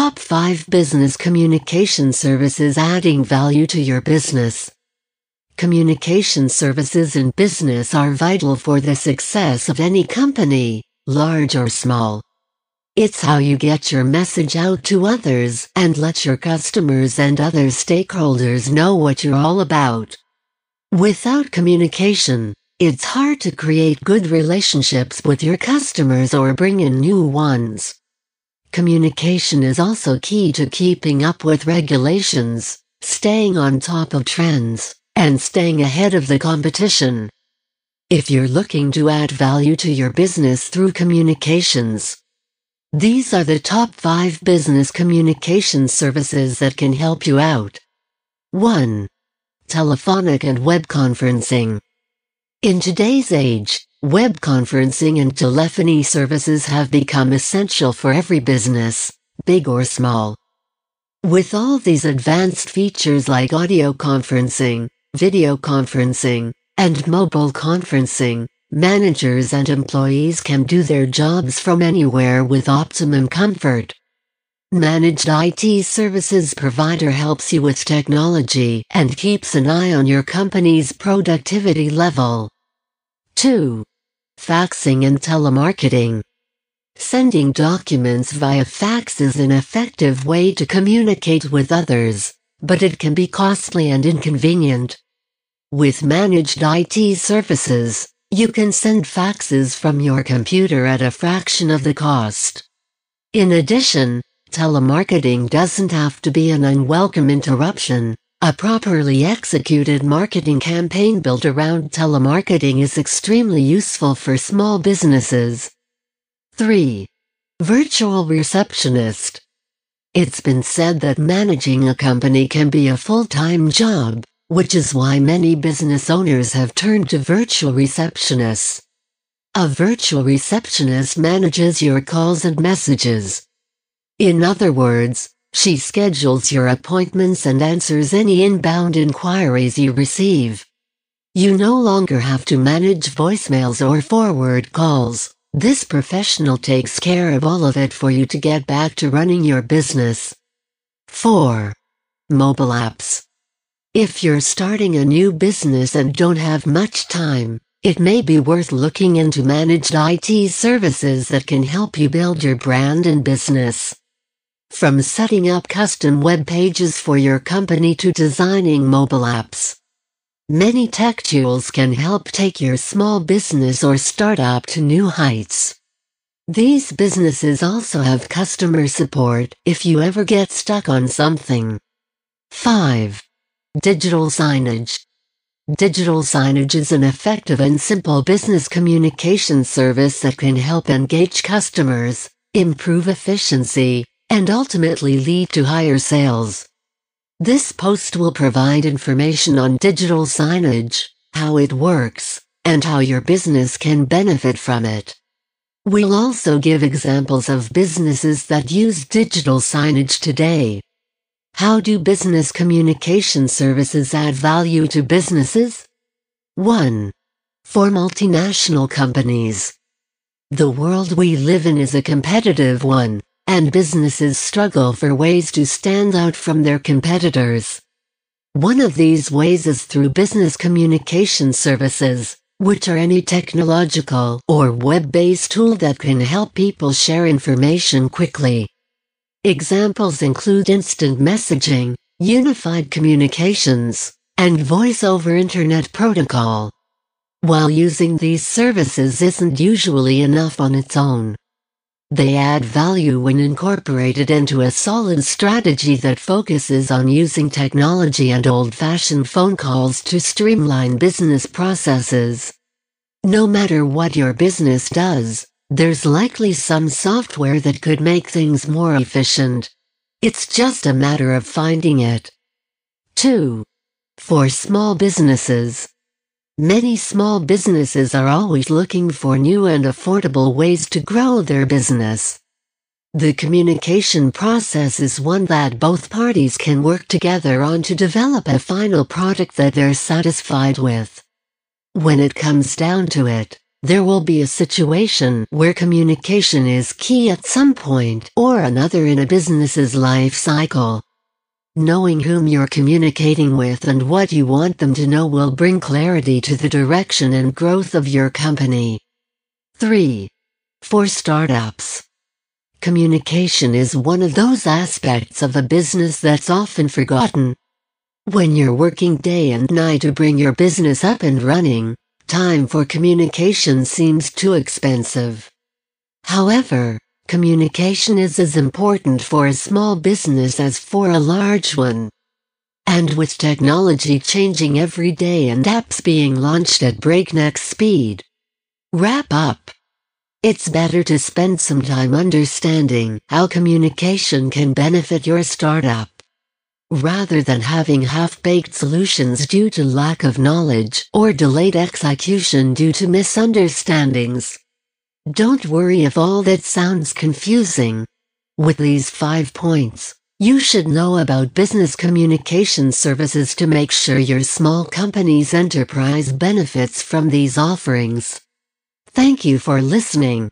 Top 5 Business Communication Services Adding Value to Your Business. Communication services in business are vital for the success of any company, large or small. It's how you get your message out to others and let your customers and other stakeholders know what you're all about. Without communication, it's hard to create good relationships with your customers or bring in new ones. Communication is also key to keeping up with regulations, staying on top of trends, and staying ahead of the competition. If you're looking to add value to your business through communications, these are the top 5 business communication services that can help you out. 1. Telephonic and web conferencing. In today's age, Web conferencing and telephony services have become essential for every business, big or small. With all these advanced features like audio conferencing, video conferencing, and mobile conferencing, managers and employees can do their jobs from anywhere with optimum comfort. Managed IT services provider helps you with technology and keeps an eye on your company's productivity level. 2 faxing and telemarketing. Sending documents via fax is an effective way to communicate with others, but it can be costly and inconvenient. With managed IT services, you can send faxes from your computer at a fraction of the cost. In addition, telemarketing doesn't have to be an unwelcome interruption, a properly executed marketing campaign built around telemarketing is extremely useful for small businesses. 3. Virtual Receptionist It's been said that managing a company can be a full-time job, which is why many business owners have turned to virtual receptionists. A virtual receptionist manages your calls and messages. In other words, she schedules your appointments and answers any inbound inquiries you receive. You no longer have to manage voicemails or forward calls. This professional takes care of all of it for you to get back to running your business. 4. Mobile apps. If you're starting a new business and don't have much time, it may be worth looking into managed IT services that can help you build your brand and business. From setting up custom web pages for your company to designing mobile apps. Many tech tools can help take your small business or startup to new heights. These businesses also have customer support if you ever get stuck on something. 5. Digital signage. Digital signage is an effective and simple business communication service that can help engage customers, improve efficiency, and ultimately lead to higher sales. This post will provide information on digital signage, how it works, and how your business can benefit from it. We'll also give examples of businesses that use digital signage today. How do business communication services add value to businesses? 1. For multinational companies. The world we live in is a competitive one and businesses struggle for ways to stand out from their competitors. One of these ways is through business communication services, which are any technological or web-based tool that can help people share information quickly. Examples include instant messaging, unified communications, and voice over Internet protocol. While using these services isn't usually enough on its own, they add value when incorporated into a solid strategy that focuses on using technology and old-fashioned phone calls to streamline business processes. No matter what your business does, there's likely some software that could make things more efficient. It's just a matter of finding it. 2. For small businesses, Many small businesses are always looking for new and affordable ways to grow their business. The communication process is one that both parties can work together on to develop a final product that they're satisfied with. When it comes down to it, There will be a situation where communication is key at some point or another in a business's life cycle. Knowing whom you're communicating with and what you want them to know will bring clarity to the direction and growth of your company. 3. For startups, communication is one of those aspects of a business that's often forgotten. When you're working day and night to bring your business up and running, time for communication seems too expensive. However, communication is as important for a small business as for a large one. And with technology changing every day and apps being launched at breakneck speed. Wrap up. It's better to spend some time understanding how communication can benefit your startup rather than having half-baked solutions due to lack of knowledge or delayed execution due to misunderstandings. Don't worry if all that sounds confusing. With these five points, you should know about business communication services to make sure your small company's enterprise benefits from these offerings. Thank you for listening.